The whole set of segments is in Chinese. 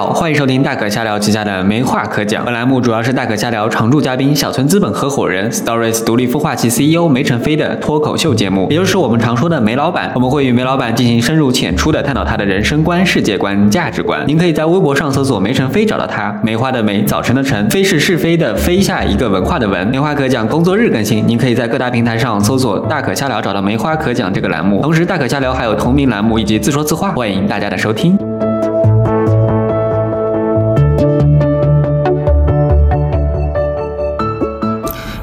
好，欢迎收听大可瞎聊旗下的没话可讲。本栏目主要是大可瞎聊常驻嘉宾小村资本合伙人 Stories 独立孵化器 CEO 梅晨飞的脱口秀节目，也就是我们常说的梅老板。我们会与梅老板进行深入浅出的探讨他的人生观、世界观、价值观。您可以在微博上搜索梅晨飞找到他。梅花的梅，早晨的晨，飞是是非的飞下一个文化的文。梅花可讲工作日更新，您可以在各大平台上搜索大可瞎聊找到梅花可讲这个栏目。同时，大可瞎聊还有同名栏目以及自说自话，欢迎大家的收听。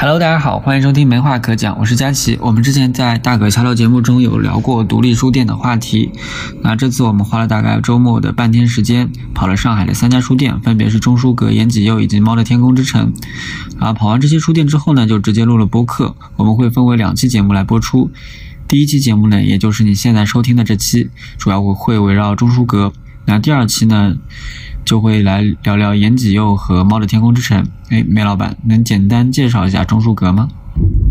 Hello，大家好，欢迎收听没话可讲，我是佳琪。我们之前在大可瞎聊节目中有聊过独立书店的话题，那这次我们花了大概周末的半天时间，跑了上海的三家书店，分别是中书阁、延吉佑以及猫的天空之城。啊，跑完这些书店之后呢，就直接录了播客。我们会分为两期节目来播出。第一期节目呢，也就是你现在收听的这期，主要会围绕中书阁。那第二期呢？就会来聊聊延禧佑和猫的天空之城。哎，梅老板，能简单介绍一下中书阁吗？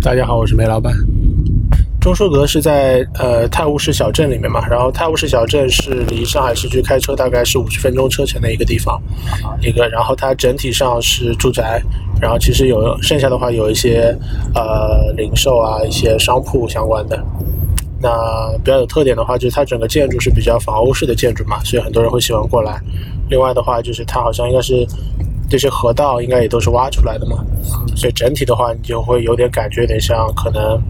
大家好，我是梅老板。中书阁是在呃泰晤士小镇里面嘛，然后泰晤士小镇是离上海市区开车大概是五十分钟车程的一个地方，一个。然后它整体上是住宅，然后其实有剩下的话有一些呃零售啊，一些商铺相关的。那比较有特点的话，就是它整个建筑是比较仿欧式的建筑嘛，所以很多人会喜欢过来。另外的话，就是它好像应该是这些河道应该也都是挖出来的嘛，所以整体的话，你就会有点感觉，有点像可能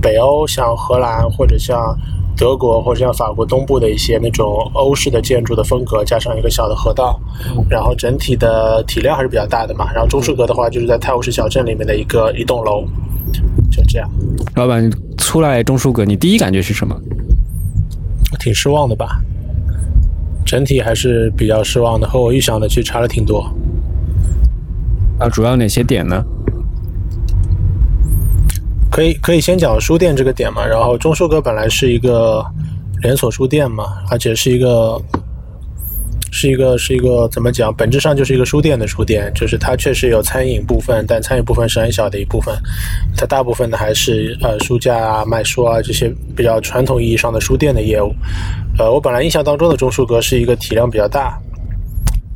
北欧，像荷兰或者像德国或者像法国东部的一些那种欧式的建筑的风格，加上一个小的河道，然后整体的体量还是比较大的嘛。然后中书阁的话，就是在泰晤士小镇里面的一个一栋楼，就这样。老板。出来中书阁，你第一感觉是什么？挺失望的吧，整体还是比较失望的，和我预想的其实差了挺多。啊，主要哪些点呢？可以可以先讲书店这个点嘛，然后中书阁本来是一个连锁书店嘛，而且是一个。是一个是一个怎么讲？本质上就是一个书店的书店，就是它确实有餐饮部分，但餐饮部分是很小的一部分。它大部分的还是呃书架啊、卖书啊这些比较传统意义上的书店的业务。呃，我本来印象当中的中书阁是一个体量比较大，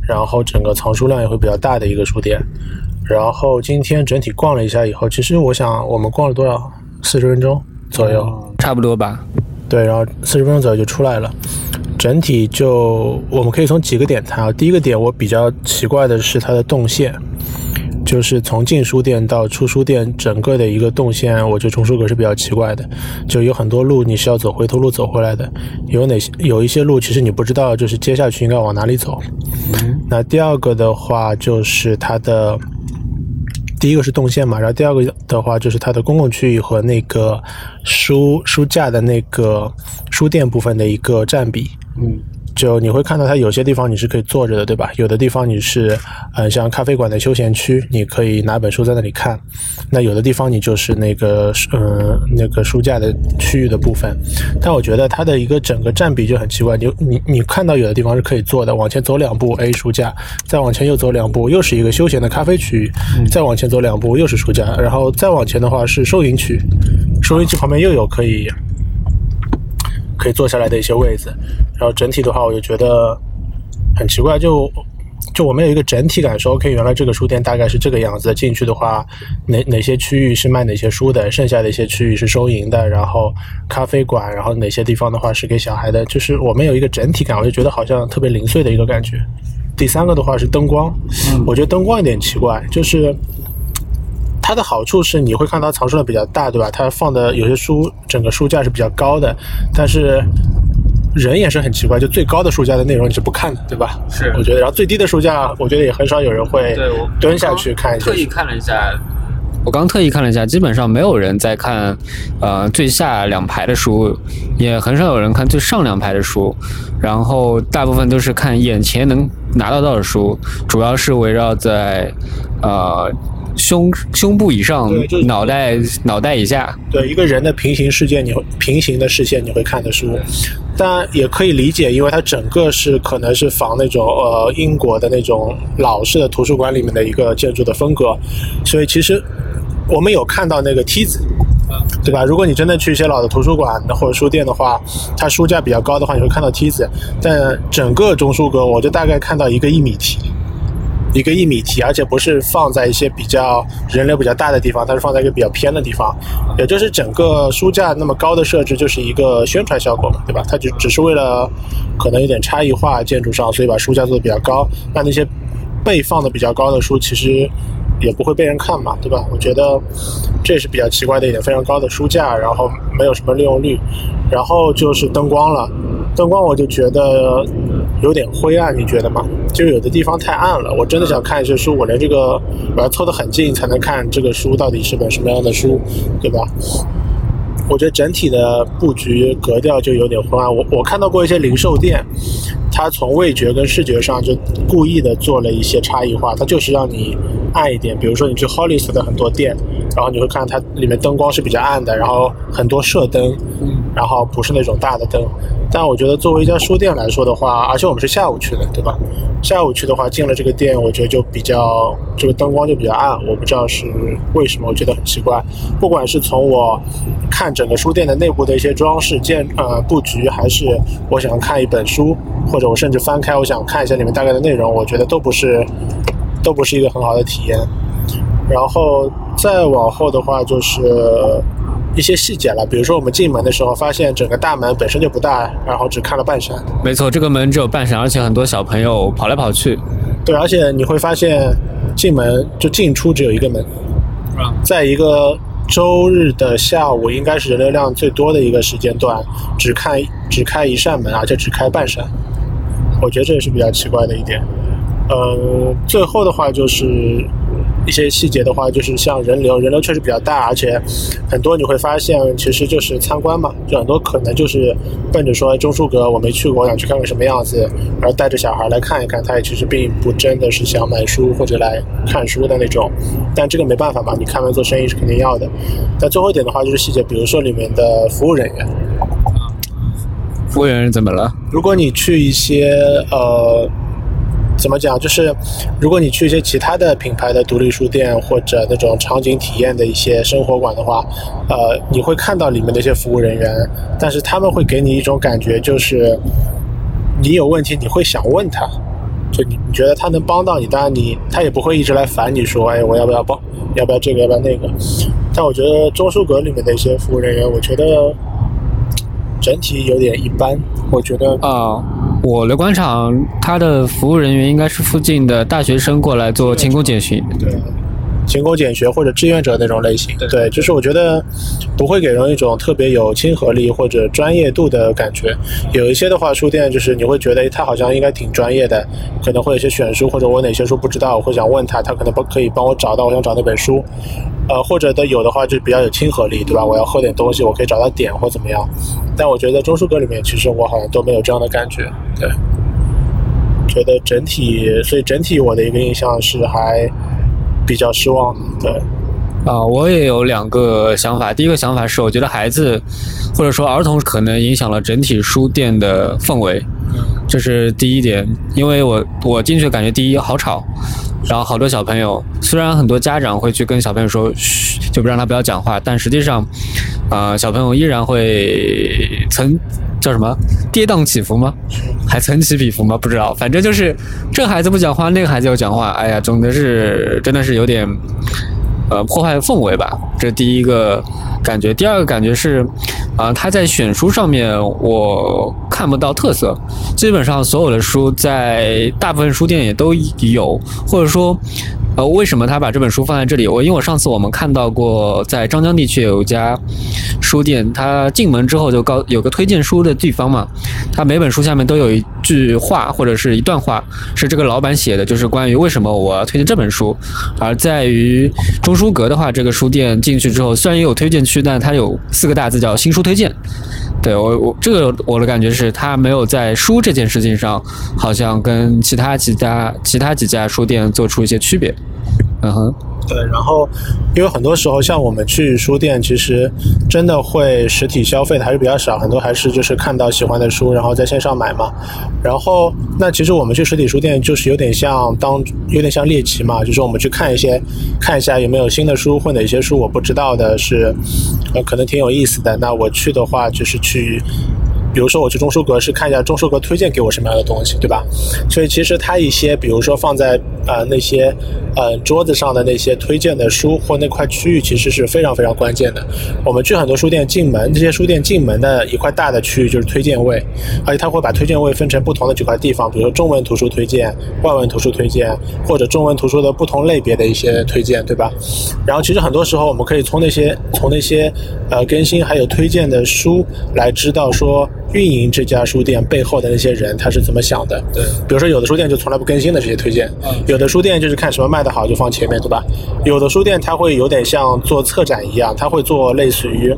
然后整个藏书量也会比较大的一个书店。然后今天整体逛了一下以后，其实我想我们逛了多少？四十分钟左右，差不多吧。对，然后四十分钟左右就出来了。整体就我们可以从几个点谈啊。第一个点，我比较奇怪的是它的动线，就是从进书店到出书店整个的一个动线，我觉得重书阁是比较奇怪的。就有很多路你是要走回头路走回来的，有哪些有一些路其实你不知道，就是接下去应该往哪里走。那第二个的话就是它的第一个是动线嘛，然后第二个的话就是它的公共区域和那个书书架的那个书店部分的一个占比。嗯，就你会看到它有些地方你是可以坐着的，对吧？有的地方你是，呃，像咖啡馆的休闲区，你可以拿本书在那里看。那有的地方你就是那个，嗯，那个书架的区域的部分。但我觉得它的一个整个占比就很奇怪，你你你看到有的地方是可以坐的，往前走两步，A 书架，再往前又走两步，又是一个休闲的咖啡区域，再往前走两步又是书架，然后再往前的话是收银区，收银区旁边又有可以。可以坐下来的一些位子，然后整体的话，我就觉得很奇怪，就就我们有一个整体感说，OK，原来这个书店大概是这个样子。进去的话，哪哪些区域是卖哪些书的，剩下的一些区域是收银的，然后咖啡馆，然后哪些地方的话是给小孩的，就是我们有一个整体感，我就觉得好像特别零碎的一个感觉。第三个的话是灯光，我觉得灯光有点奇怪，就是。它的好处是你会看到藏书量比较大，对吧？它放的有些书，整个书架是比较高的，但是人也是很奇怪，就最高的书架的内容你是不看的，对吧？是，我觉得。然后最低的书架，我觉得也很少有人会蹲下去看一下。特意看了一下，我刚特意看了一下，基本上没有人在看，呃，最下两排的书，也很少有人看最上两排的书，然后大部分都是看眼前能拿得到的书，主要是围绕在，呃。胸胸部以上，脑袋脑袋以下，对一个人的平行世界，你会平行的视线你会看的书，但也可以理解，因为它整个是可能是仿那种呃英国的那种老式的图书馆里面的一个建筑的风格，所以其实我们有看到那个梯子，对吧？如果你真的去一些老的图书馆或者书店的话，它书架比较高的话，你会看到梯子。但整个中书阁，我就大概看到一个一米梯，一个一米梯，而且不是放在一些比较人流比较大的地方，它是放在一个比较偏的地方。也就是整个书架那么高的设置，就是一个宣传效果嘛，对吧？它就只是为了可能有点差异化建筑上，所以把书架做的比较高。那那些被放的比较高的书，其实。也不会被人看嘛，对吧？我觉得这是比较奇怪的一点，非常高的书架，然后没有什么利用率，然后就是灯光了，灯光我就觉得有点灰暗，你觉得吗？就有的地方太暗了，我真的想看一些书，我连这个我要凑得很近才能看这个书到底是本什么样的书，对吧？我觉得整体的布局格调就有点昏暗。我我看到过一些零售店，它从味觉跟视觉上就故意的做了一些差异化，它就是让你。暗一点，比如说你去 Hollis 的很多店，然后你会看它里面灯光是比较暗的，然后很多射灯，然后不是那种大的灯。但我觉得作为一家书店来说的话，而且我们是下午去的，对吧？下午去的话，进了这个店，我觉得就比较这个灯光就比较暗，我不知道是为什么，我觉得很奇怪。不管是从我看整个书店的内部的一些装饰建呃布局，还是我想看一本书，或者我甚至翻开我想看一下里面大概的内容，我觉得都不是。都不是一个很好的体验，然后再往后的话就是一些细节了，比如说我们进门的时候发现整个大门本身就不大，然后只看了半扇。没错，这个门只有半扇，而且很多小朋友跑来跑去。对，而且你会发现进门就进出只有一个门，在一个周日的下午，应该是人流量最多的一个时间段，只开只开一扇门，而且只开半扇，我觉得这也是比较奇怪的一点。呃，最后的话就是一些细节的话，就是像人流，人流确实比较大，而且很多你会发现，其实就是参观嘛，就很多可能就是奔着说中书阁我没去过，我想去看看什么样子，然后带着小孩来看一看，他也其实并不真的是想买书或者来看书的那种，但这个没办法嘛，你开门做生意是肯定要的。但最后一点的话就是细节，比如说里面的服务人员，服务员怎么了？如果你去一些呃。怎么讲？就是如果你去一些其他的品牌的独立书店或者那种场景体验的一些生活馆的话，呃，你会看到里面的一些服务人员，但是他们会给你一种感觉，就是你有问题你会想问他，就你你觉得他能帮到你，当然你他也不会一直来烦你说，哎，我要不要帮，要不要这个，要不要那个。但我觉得中书阁里面的一些服务人员，我觉得整体有点一般，我觉得啊。我的官场，他的服务人员应该是附近的大学生过来做勤工俭学，对，勤工俭学或者志愿者那种类型，对，就是我觉得不会给人一种特别有亲和力或者专业度的感觉。有一些的话，书店就是你会觉得他好像应该挺专业的，可能会有些选书或者我哪些书不知道，我会想问他，他可能不可以帮我找到我想找那本书。呃，或者的有的话就比较有亲和力，对吧？我要喝点东西，我可以找到点或怎么样。但我觉得中书阁里面其实我好像都没有这样的感觉，对。觉得整体，所以整体我的一个印象是还比较失望，对。啊，我也有两个想法。第一个想法是，我觉得孩子或者说儿童可能影响了整体书店的氛围，这是第一点。因为我我进去感觉第一好吵。然后好多小朋友，虽然很多家长会去跟小朋友说，嘘，就不让他不要讲话，但实际上，呃，小朋友依然会曾叫什么跌宕起伏吗？还曾起彼伏吗？不知道，反正就是这孩子不讲话，那个孩子要讲话，哎呀，总的是真的是有点。呃，破坏氛围吧，这第一个感觉。第二个感觉是，啊，他在选书上面我看不到特色。基本上所有的书在大部分书店也都有，或者说。呃，为什么他把这本书放在这里？我因为我上次我们看到过，在张江地区有一家书店，他进门之后就告有个推荐书的地方嘛，他每本书下面都有一句话或者是一段话，是这个老板写的，就是关于为什么我要推荐这本书。而在于中书阁的话，这个书店进去之后，虽然也有推荐区，但它有四个大字叫新书推荐。对我我这个我的感觉是，它没有在书这件事情上，好像跟其他几家其他几家书店做出一些区别。嗯哼。对，然后因为很多时候像我们去书店，其实真的会实体消费的还是比较少，很多还是就是看到喜欢的书，然后在线上买嘛。然后那其实我们去实体书店就是有点像当有点像猎奇嘛，就是我们去看一些看一下有没有新的书或哪些书我不知道的是呃可能挺有意思的。那我去的话就是去。比如说我去中书阁是看一下中书阁推荐给我什么样的东西，对吧？所以其实它一些，比如说放在呃那些呃桌子上的那些推荐的书或那块区域，其实是非常非常关键的。我们去很多书店进门，这些书店进门的一块大的区域就是推荐位，而且它会把推荐位分成不同的几块地方，比如说中文图书推荐、外文图书推荐，或者中文图书的不同类别的一些推荐，对吧？然后其实很多时候我们可以从那些从那些呃更新还有推荐的书来知道说。运营这家书店背后的那些人，他是怎么想的？对，比如说有的书店就从来不更新的这些推荐，有的书店就是看什么卖得好就放前面，对吧？有的书店它会有点像做策展一样，它会做类似于。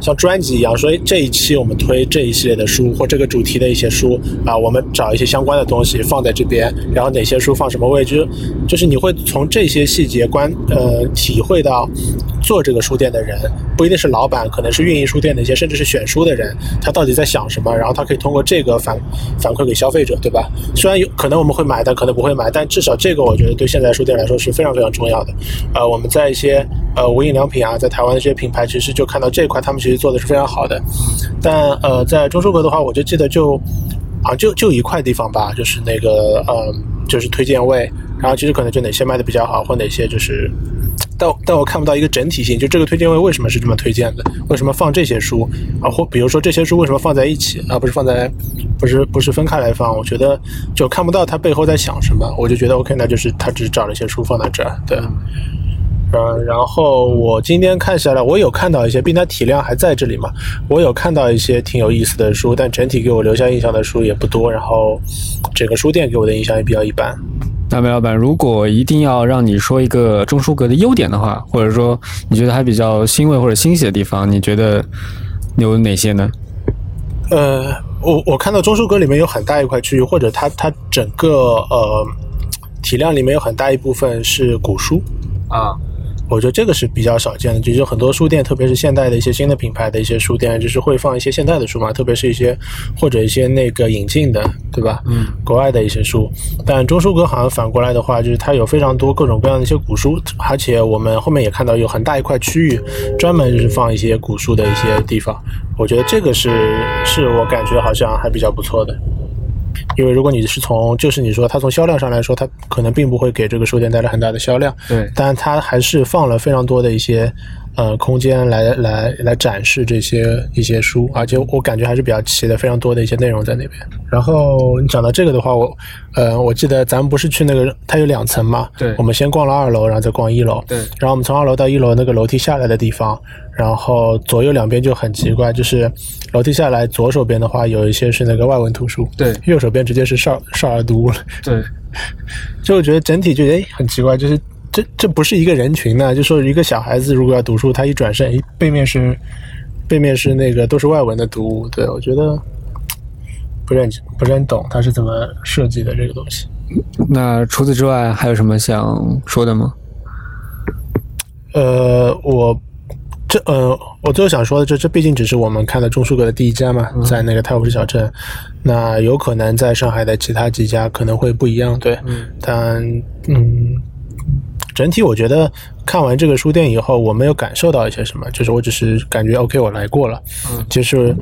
像专辑一样，说这一期我们推这一系列的书或这个主题的一些书啊，我们找一些相关的东西放在这边，然后哪些书放什么位置，就是你会从这些细节观呃体会到做这个书店的人不一定是老板，可能是运营书店的一些，甚至是选书的人，他到底在想什么，然后他可以通过这个反反馈给消费者，对吧？虽然有可能我们会买，但可能不会买，但至少这个我觉得对现在书店来说是非常非常重要的。呃，我们在一些呃无印良品啊，在台湾的这些品牌，其实就看到这一块，他们其实做的是非常好的，但呃，在中书阁的话，我就记得就啊，就就一块地方吧，就是那个呃，就是推荐位，然后其实可能就哪些卖的比较好，或哪些就是，但但我看不到一个整体性，就这个推荐位为什么是这么推荐的？为什么放这些书啊？或比如说这些书为什么放在一起，而不是放在不是不是分开来放？我觉得就看不到他背后在想什么，我就觉得 OK，那就是他只找了一些书放在这儿，对。嗯，然后我今天看下来，我有看到一些，并它体量还在这里嘛，我有看到一些挺有意思的书，但整体给我留下印象的书也不多，然后整个书店给我的印象也比较一般。那梅老板，如果一定要让你说一个钟书阁的优点的话，或者说你觉得还比较欣慰或者欣喜的地方，你觉得有哪些呢？呃，我我看到钟书阁里面有很大一块区域，或者它它整个呃体量里面有很大一部分是古书啊。我觉得这个是比较少见的，就是很多书店，特别是现代的一些新的品牌的一些书店，就是会放一些现代的书嘛，特别是一些或者一些那个引进的，对吧？嗯，国外的一些书。但中书阁好像反过来的话，就是它有非常多各种各样的一些古书，而且我们后面也看到有很大一块区域专门就是放一些古书的一些地方。我觉得这个是是我感觉好像还比较不错的。因为如果你是从，就是你说它从销量上来说，它可能并不会给这个书店带来很大的销量，对，但它还是放了非常多的一些。呃，空间来来来展示这些一些书，而且我感觉还是比较齐的，非常多的一些内容在那边。然后你讲到这个的话，我呃，我记得咱们不是去那个，它有两层嘛？对。我们先逛了二楼，然后再逛一楼。对。然后我们从二楼到一楼那个楼梯下来的地方，然后左右两边就很奇怪，就是楼梯下来左手边的话，有一些是那个外文图书，对。右手边直接是少少儿读物了，对。就我觉得整体就哎很奇怪，就是。这这不是一个人群呢，就说一个小孩子如果要读书，他一转身，哎，背面是背面是那个都是外文的读物，对我觉得不是很不是很懂他是怎么设计的这个东西。那除此之外还有什么想说的吗？呃，我这呃，我最后想说的，这这毕竟只是我们看的中书阁的第一家嘛，在那个太湖市小镇，那有可能在上海的其他几家可能会不一样，对，但嗯。整体我觉得看完这个书店以后，我没有感受到一些什么，就是我只是感觉 OK，我来过了。嗯，就是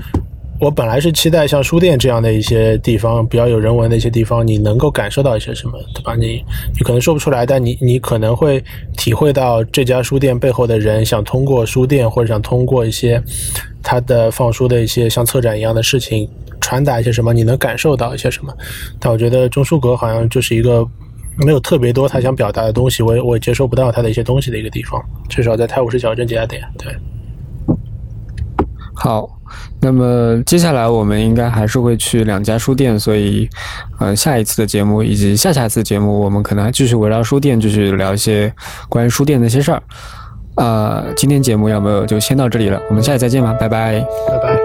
我本来是期待像书店这样的一些地方，比较有人文的一些地方，你能够感受到一些什么，对吧？你你可能说不出来，但你你可能会体会到这家书店背后的人想通过书店或者想通过一些他的放书的一些像策展一样的事情传达一些什么，你能感受到一些什么。但我觉得钟书阁好像就是一个。没有特别多他想表达的东西，我也我也接收不到他的一些东西的一个地方，至少在泰晤士小镇这家店。对，好，那么接下来我们应该还是会去两家书店，所以，嗯，下一次的节目以及下下次节目，我们可能还继续围绕书店继续聊一些关于书店的一些事儿。呃，今天节目要不就先到这里了，我们下期再见吧，拜拜，拜拜。